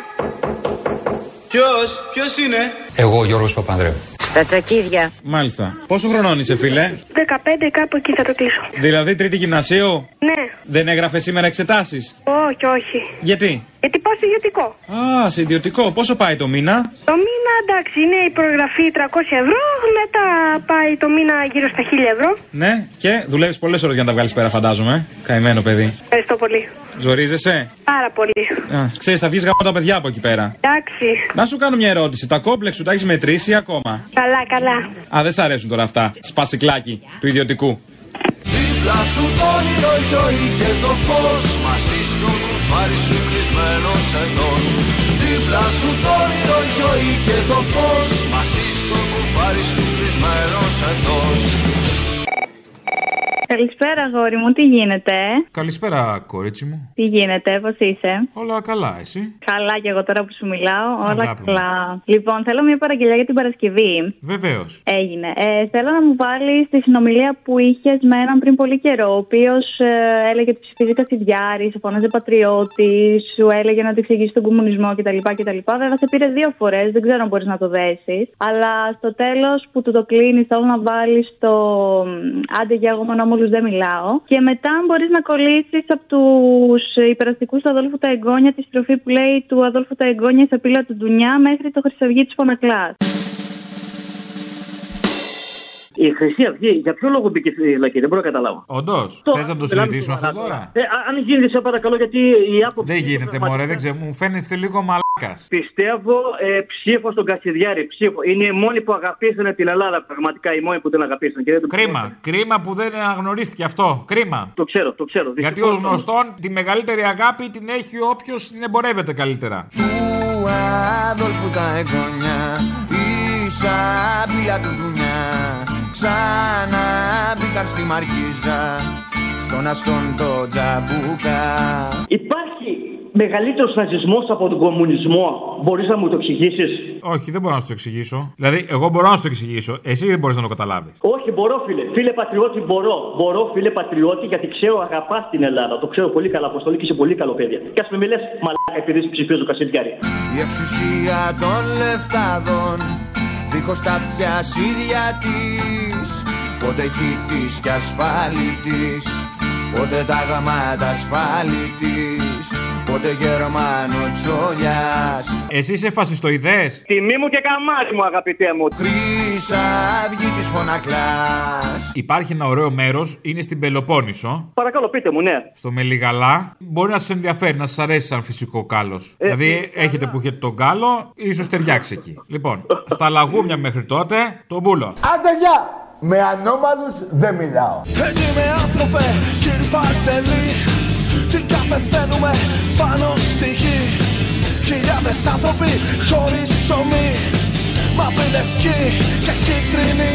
[SPEAKER 28] Ποιος, ποιος είναι; Εγώ, Γιώργος Παπανδρέου.
[SPEAKER 35] Στα τσακίδια.
[SPEAKER 16] Μάλιστα. Πόσο χρονών είσαι, φίλε;
[SPEAKER 33] 15 κάπου εκεί θα το κλείσω.
[SPEAKER 16] Δηλαδή τρίτη γυμνασίου;
[SPEAKER 33] Ναι,
[SPEAKER 16] Δεν έγραφες σήμερα εξετάσεις;
[SPEAKER 33] όχι, όχι.
[SPEAKER 16] Γιατί;
[SPEAKER 33] Γιατί πάω στο ιδιωτικό.
[SPEAKER 16] Α, σε ιδιωτικό. Πόσο πάει το μήνα;
[SPEAKER 33] Το μήνα εντάξει είναι η προγραφή 300 ευρώ, μετά πάει το μήνα γύρω στα 1000 ευρώ.
[SPEAKER 16] Ναι, και δουλεύεις πολλές ώρες για να τα βγάλεις πέρα, φαντάζομαι. Καημένο παιδί.
[SPEAKER 33] Ευχαριστώ πολύ.
[SPEAKER 16] Ζορίζεσαι;
[SPEAKER 33] Πάρα πολύ.
[SPEAKER 16] Α, ξέρεις, θα βγεις γάμο τα παιδιά από εκεί πέρα.
[SPEAKER 33] Εντάξει.
[SPEAKER 16] Να σου κάνω μια ερώτηση. Τα κόμπλεξ σου τα έχεις μετρήσει ή ακόμα;
[SPEAKER 33] Καλά, καλά.
[SPEAKER 16] Α, δεν σ' αρέσουν τώρα αυτά. Σπασικλάκι του ιδιωτικού.
[SPEAKER 36] Δίπλα σου το όνειρο η ζωή και το φως Μαζί στο κουφάρι σου κλεισμένος εντός Δίπλα σου το όνειρο η ζωή και το φως. Μαζί στο κουφάρι σου κλεισμένος εντός
[SPEAKER 37] Καλησπέρα, αγόρι μου, τι γίνεται;
[SPEAKER 16] Καλησπέρα, κορίτσι μου.
[SPEAKER 37] Τι γίνεται, πώς είσαι;
[SPEAKER 16] Όλα καλά, εσύ;
[SPEAKER 37] Καλά και εγώ τώρα που σου μιλάω. Όλα
[SPEAKER 16] Αγάπη μου.
[SPEAKER 37] καλά. Λοιπόν, θέλω μια παραγγελιά για την Παρασκευή.
[SPEAKER 16] Βεβαίως.
[SPEAKER 37] Έγινε. Ε, θέλω να μου βάλεις τη συνομιλία που είχες με έναν πριν πολύ καιρό, ο οποίος ε, έλεγε ότι ψηφίζει Κασιδιάρη, σε φώναζε πατριώτης, σου έλεγε να του εξηγήσει τον κομμουνισμό κτλ. κτλ. Βέβαια, σε πήρε δύο φορές, δεν ξέρω αν μπορείς να το δέσεις. Αλλά στο τέλος που του το κλείνεις, θέλω να βάλεις το μ, άντε για εγώ με όμορφου δεν μιλάω. Και μετά μπορείς να κολλήσεις από τους υπεραστικούς του Αδόλφου τα εγγόνια τη στροφή που λέει του Αδόλφου τα εγγόνια σε πύλα του Ντουνιά μέχρι το Χρυσαυγή της Πονακλά.
[SPEAKER 38] Η Χρυσή Αυγή, για ποιο λόγο μπήκε στη φυλακή, δεν μπορώ να καταλάβω.
[SPEAKER 16] Όντως.
[SPEAKER 38] Το-
[SPEAKER 16] Θες να το
[SPEAKER 38] μιλάμε
[SPEAKER 16] συζητήσουμε αυτό
[SPEAKER 38] σοβαρά
[SPEAKER 16] τώρα;
[SPEAKER 38] Ε, α- αν γίνεται, σε παρακαλώ, γιατί η άποψη.
[SPEAKER 16] Δεν γίνεται, μωρέ, δεν ξέρω. Μου φαίνεστε λίγο μαλάκας.
[SPEAKER 38] Πιστεύω ε, ψήφο στον Κασιδιάρη. Ψήφο. Είναι οι μόνοι που αγαπήσανε την Ελλάδα. Πραγματικά οι μόνοι που την αγαπήσανε. Και δεν το
[SPEAKER 16] Κρίμα. Κρίμα που δεν αναγνωρίστηκε αυτό. Κρίμα.
[SPEAKER 38] Το ξέρω, το ξέρω.
[SPEAKER 16] Γιατί
[SPEAKER 38] Δυστυχώς
[SPEAKER 16] ως
[SPEAKER 38] όμως.
[SPEAKER 16] γνωστόν τη μεγαλύτερη αγάπη την έχει όποιος την εμπορεύεται καλύτερα.
[SPEAKER 36] Του Αδόλφου τα εγγόνια Η σαπίλα του Ντουνιά Ξανά μπήκαν στη Μαρκίζα Στον αστόν το τζαμπούκα
[SPEAKER 38] Υπάρχει μεγαλύτερος ναζισμός από τον κομμουνισμό. Μπορείς να μου το εξηγήσεις;
[SPEAKER 16] Όχι, δεν μπορώ να σου το εξηγήσω. Δηλαδή, εγώ μπορώ να σου το εξηγήσω. Εσύ δεν μπορείς να το καταλάβεις.
[SPEAKER 38] Όχι, μπορώ, φίλε. Φίλε πατριώτη, μπορώ. Μπορώ, φίλε πατριώτη, γιατί ξέρω αγαπάς την Ελλάδα. Το ξέρω πολύ καλά, Αποστολή και είσαι πολύ καλό παιδί. Και ας με λε μαλάκα επειδή ψηφίζω Κασιδιάρη.
[SPEAKER 36] Η εξουσία των λεφτάδων Δίχως τα αυτιά ίδια της Πότε χίτης και ασφάλιτης Πότε τα γαμάτα ασφάλιτης Πότε Γερμανο τσόλιας
[SPEAKER 16] Εσύ είσαι φασιστοειδές;
[SPEAKER 38] Τιμή μου και καμάρι μου, αγαπητέ μου.
[SPEAKER 36] Χρύσα αυγή της φωνακλάς
[SPEAKER 16] Υπάρχει ένα ωραίο μέρος, είναι στην Πελοπόννησο.
[SPEAKER 38] Παρακαλώ, πείτε μου, ναι.
[SPEAKER 16] Στο Μελιγαλά. Μπορεί να σας ενδιαφέρει, να σας αρέσει σαν φυσικό κάλος. δηλαδή, έχετε που έχετε τον κάλο, ίσως ταιριάξει εκεί. λοιπόν, στα λαγούμια μέχρι τότε, τον μπούλο.
[SPEAKER 39] Άντε γεια! Με ανώμαλους δεν μιλάω.
[SPEAKER 36] Έτσι με άνθρωπε κύριε Παρτελή Τι καπεθαίνουμε πάνω στη γη Χιλιάδες άνθρωποι χωρίς ψωμί Μαύρη λευκή και κίτρινη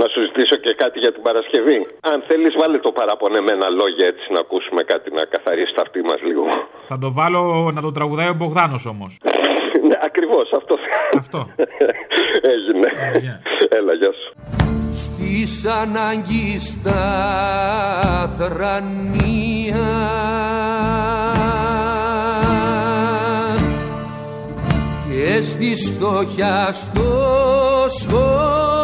[SPEAKER 40] Να σου ζητήσω και κάτι για την Παρασκευή. Αν θέλεις, βάλε το παραπονεμένα λόγια έτσι να ακούσουμε κάτι να καθαρίσει τα αυτή μας λίγο.
[SPEAKER 16] Θα το βάλω να το τραγουδάει ο Μπογδάνος όμως.
[SPEAKER 40] Ναι, ακριβώς αυτό.
[SPEAKER 16] Αυτό.
[SPEAKER 40] Έγινε. Έλα, γεια σου.
[SPEAKER 36] Στις ανάγκης στα θρανία και στη στόχια στο σχόλιο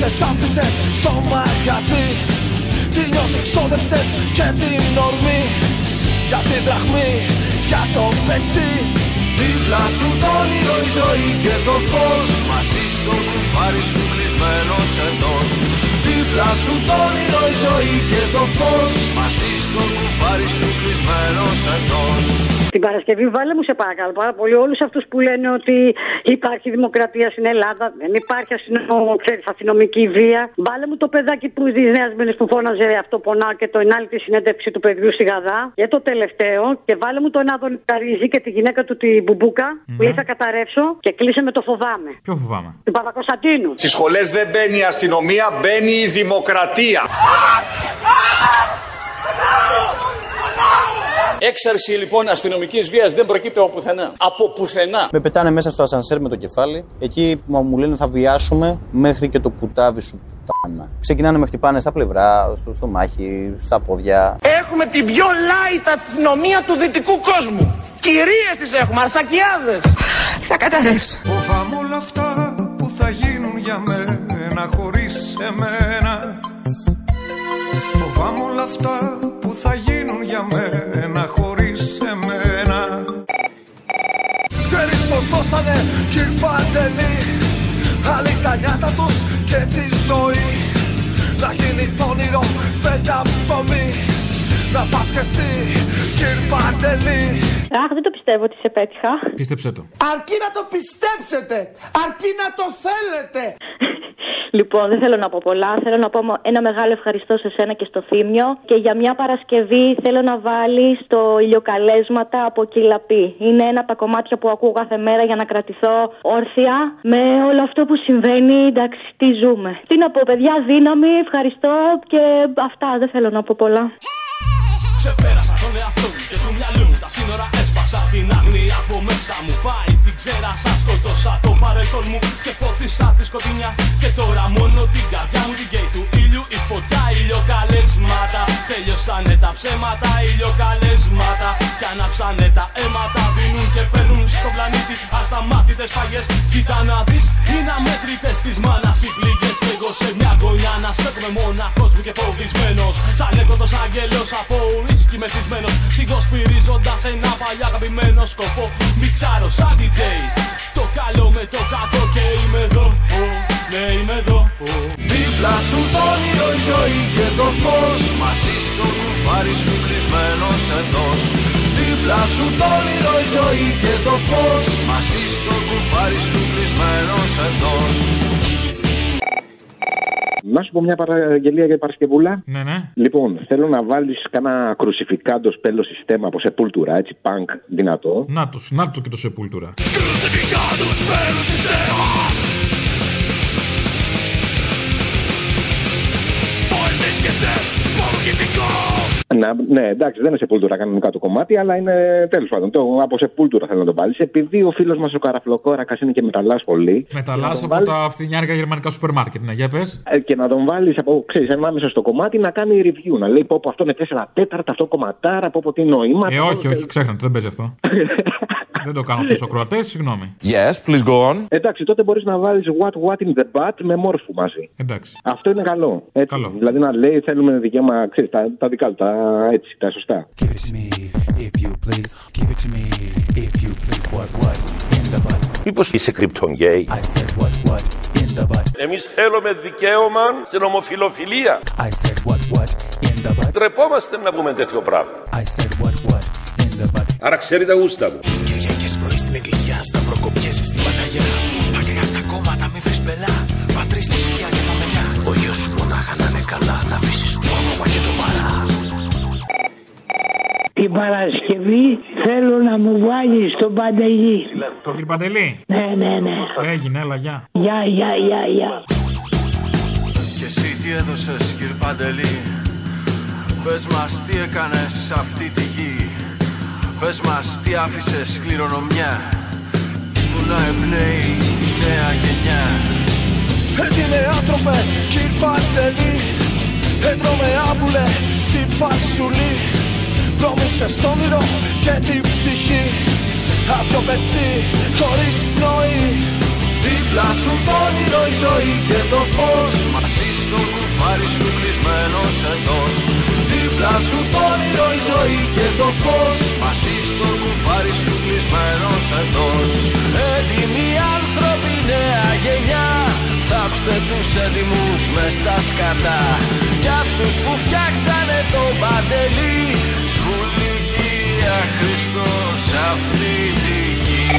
[SPEAKER 41] Σκεφτώσες άφησες στο μαγαζί. Τι νιώτη ξόδεψες και την ορμή. Για την δραχμή, για το πετσί.
[SPEAKER 42] Δίπλα σου το όνειρο η ζωή και το φως. Μαζί στο κουμπάρι σου κλεισμένος εντός. Δίπλα σου το όνειρο η ζωή και το φως. Μαζί στο κουμπάρι σου κλεισμένος εντός
[SPEAKER 43] Την Παρασκευή βάλε μου σε παρακαλώ πάρα πολύ όλους αυτούς που λένε ότι υπάρχει δημοκρατία στην Ελλάδα, δεν υπάρχει αστυνομο, ξέρεις, αστυνομική βία. Βάλε μου το παιδάκι που της Νέας Μήνε που φώναζε αυτό πονάω και το ενάλι τη συνέντευξη του παιδιού στη Γαδά. Και το τελευταίο και βάλε μου τον Άδωνη Καρίζη και τη γυναίκα του την Μπουμπούκα που λέει θα καταρρεύσω και κλείσε με το φοβάμαι.
[SPEAKER 16] Ποιο φοβάμαι;
[SPEAKER 43] Του Παπακοσταντίνου.
[SPEAKER 44] Στις σχολές δεν μπαίνει η αστυνομία, μπαίνει η δημοκρατία.
[SPEAKER 45] Έξαρση λοιπόν αστυνομικής βίας δεν προκύπτει από πουθενά. Από πουθενά.
[SPEAKER 46] Με πετάνε μέσα στο ασανσέρ με το κεφάλι. Εκεί που μου λένε θα βιάσουμε μέχρι και το κουτάβι σου πουτάνα. Ξεκινάνε με χτυπάνε στα πλευρά, στο στομάχι, στα πόδια.
[SPEAKER 6] Έχουμε την πιο light αστυνομία του δυτικού κόσμου. Κυρίες τις έχουμε, αρσακιάδες. Θα καταρρεύσω.
[SPEAKER 42] Φοβάμαι όλα αυτά που θα γίνουν για μένα χωρίς εμένα Φοβάμαι όλα αυτά που θα γίνουν για μένα χωρίς εμένα
[SPEAKER 41] Ξέρεις πως δώσανε κύρ Παντελή Άλλοι τα νιάτα τους και τη ζωή Να γίνει το όνειρο φέτα ψωμί Να πας κι εσύ κύρ Παντελή
[SPEAKER 22] Αχ, δεν το πιστεύω ότι σε πέτυχα.
[SPEAKER 16] Πίστεψε το.
[SPEAKER 6] Αρκεί να το πιστέψετε, αρκεί να το θέλετε.
[SPEAKER 22] Λοιπόν, δεν θέλω να πω πολλά. Θέλω να πω ένα μεγάλο ευχαριστώ σε σένα και στο Θήμιο. Και για μια Παρασκευή θέλω να βάλεις το ηλιοκαλέσματα από Κυλαπή. Είναι ένα από τα κομμάτια που ακούω κάθε μέρα για να κρατηθώ όρθια με όλο αυτό που συμβαίνει. Εντάξει, τι ζούμε. Τι να πω, παιδιά, δύναμη, ευχαριστώ και αυτά. Δεν θέλω να πω πολλά.
[SPEAKER 42] Ξεπέρασα τον εαυτό μου και του μυαλού μου Τα σύνορα έσπασα την άγνοια από μέσα μου Πάει την ξέρασα, σκοτώσα το παρελθόν μου Και φώτισα τη σκοτεινιά. Και τώρα μόνο την καρδιά μου την καίει του ήλιου Η φωτιά ηλιοκαλέσματα. Τελειώσανε τα ψέματα ηλιοκαλέσματα. Κι ανάψανε τα αίματα Δίνουν και παίρνουν στο πλανήτη Ασταμάτητες φαγές Κοίτα να δεις είναι αμέτρητες της μάνας οι πληγές. Κι εγώ σε μια γωνιά να στέκομαι μόναχος μου και φοβισμένος. Σαν έκοτος άγγελος από ουίσκι μεθυσμένος. Σιγοσφυρίζοντας ένα παλιά αγαπημένο σκοπό. Μιξάρω σαν DJ Το καλό με το κακό και είμαι εδώ. Oh, Ναι είμαι εδώ. Oh. Δίπλα σου το όνειρο η ζωή και το φως. Μαζί στο κουμπάρι σου κλεισμένος εντός. Δίπλα σου το όνειρο η ζωή και το φως. Μαζί στο κουμπάρι σου
[SPEAKER 47] Να σου πω μια παραγγελία για Παρασκευούλα.
[SPEAKER 16] Ναι, ναι.
[SPEAKER 47] Λοιπόν, θέλω να βάλεις κάνα κρουσιφικάντο σπέλος συστέμα από σεπούλτουρα, έτσι, πανκ, δυνατό.
[SPEAKER 16] Να το, να το και το σεπούλτουρα.
[SPEAKER 47] Να, ναι, εντάξει, δεν είναι σεπούλτουρα κανονικά το κομμάτι, αλλά είναι τέλος πάντων. Το, από σεπούλτουρα θέλω να το βάλει. Επειδή ο φίλος μας ο Καραφλοκόρακας είναι και μεταλλάς πολύ.
[SPEAKER 16] Μεταλλά
[SPEAKER 47] να τον
[SPEAKER 16] από
[SPEAKER 47] βάλεις-
[SPEAKER 16] τα φθηνιάρικα γερμανικά σούπερ μάρκετ, ναι, για πες.
[SPEAKER 47] ε, και να τον βάλεις από, ξέρεις, ανάμεσα στο κομμάτι να κάνει review. Να λέει πω, πω αυτό είναι 4 τέταρτα, αυτό κομματάρα, πω, πω τι νόημα.
[SPEAKER 16] Ε, όχι, όχι, ξέχνατε, δεν παίζει αυτό. δεν το κάνω αυτό ο Κροατέ, συγγνώμη.
[SPEAKER 47] Yes, please go on. Εντάξει, τότε μπορείς να βάλεις what what in the butt με μόρφου μαζί.
[SPEAKER 16] Εντάξει.
[SPEAKER 47] Αυτό είναι καλό. Έτσι.
[SPEAKER 16] Καλό.
[SPEAKER 47] Δηλαδή να λέει θέλουμε δικαίωμα, ξέρεις, τα, τα δικά του, τα, έτσι, τα σωστά.
[SPEAKER 48] Give it to me, if you please. Give it to me, if you please. What, what, in the butt;
[SPEAKER 28] Μήπως είσαι κρυπτον γκέι;
[SPEAKER 48] I said what, what, in the butt;
[SPEAKER 28] Εμείς θέλουμε δικαίωμα στην ομοφιλοφιλία.
[SPEAKER 48] I said what, what, in the butt;
[SPEAKER 28] Τρεπόμαστε να πούμε τέτοιο πράγμα.
[SPEAKER 48] I said what, what, in the butt;
[SPEAKER 28] Άρα ξέρει τα γούστα μου.
[SPEAKER 48] Τις Κυριακές πρωί στην εκκλησιά, σταυροκοπιέσαι στην Παναγιά. Πάνε από τα κόμματα, μη βρεις μπελά. Πατρίς τη σκιά και φαμελιά. Ο γιος σου μονάχα να είναι καλά, να αφήσεις το όνομα και το παρά.
[SPEAKER 20] Την Παρασκευή θέλω να μου βάλεις τον Παντελή.
[SPEAKER 16] Το κύριο Παντελή;
[SPEAKER 20] Ναι, ναι, ναι.
[SPEAKER 16] Έγινε, έλα, γεια.
[SPEAKER 20] Γεια, γεια, γεια, γεια.
[SPEAKER 42] Και εσύ τι έδωσες κύριε Παντελή; Πες μας τι έκανες σε αυτή τη γη Πες μας τι άφησες κληρονομιά. Που να εμπνέει τη νέα γενιά.
[SPEAKER 41] Έτοιμε άνθρωπε, κύρ Παντελή. Έτρωμε άμπουλε, σιπασουλή Πρόμησες το όνειρο και την ψυχή. Απ' το πετσί χωρίς πνοή.
[SPEAKER 42] Δίπλα σου το όνειρο η ζωή και το φως. Μαζί στο κουφάρι σου κλεισμένος εντός Δίπλα σου το όνειρο η ζωή και το φως. Μαζί στο κουφάρι σου κλεισμένος εντός. Έτοιμοι άνθρωποι νέα γενιά. Θάψτε τους έτοιμους μες στα σκατά. Κι αυτούς που φτιάξανε το παντελή. Σχουλικία Χριστός αυτή τη γη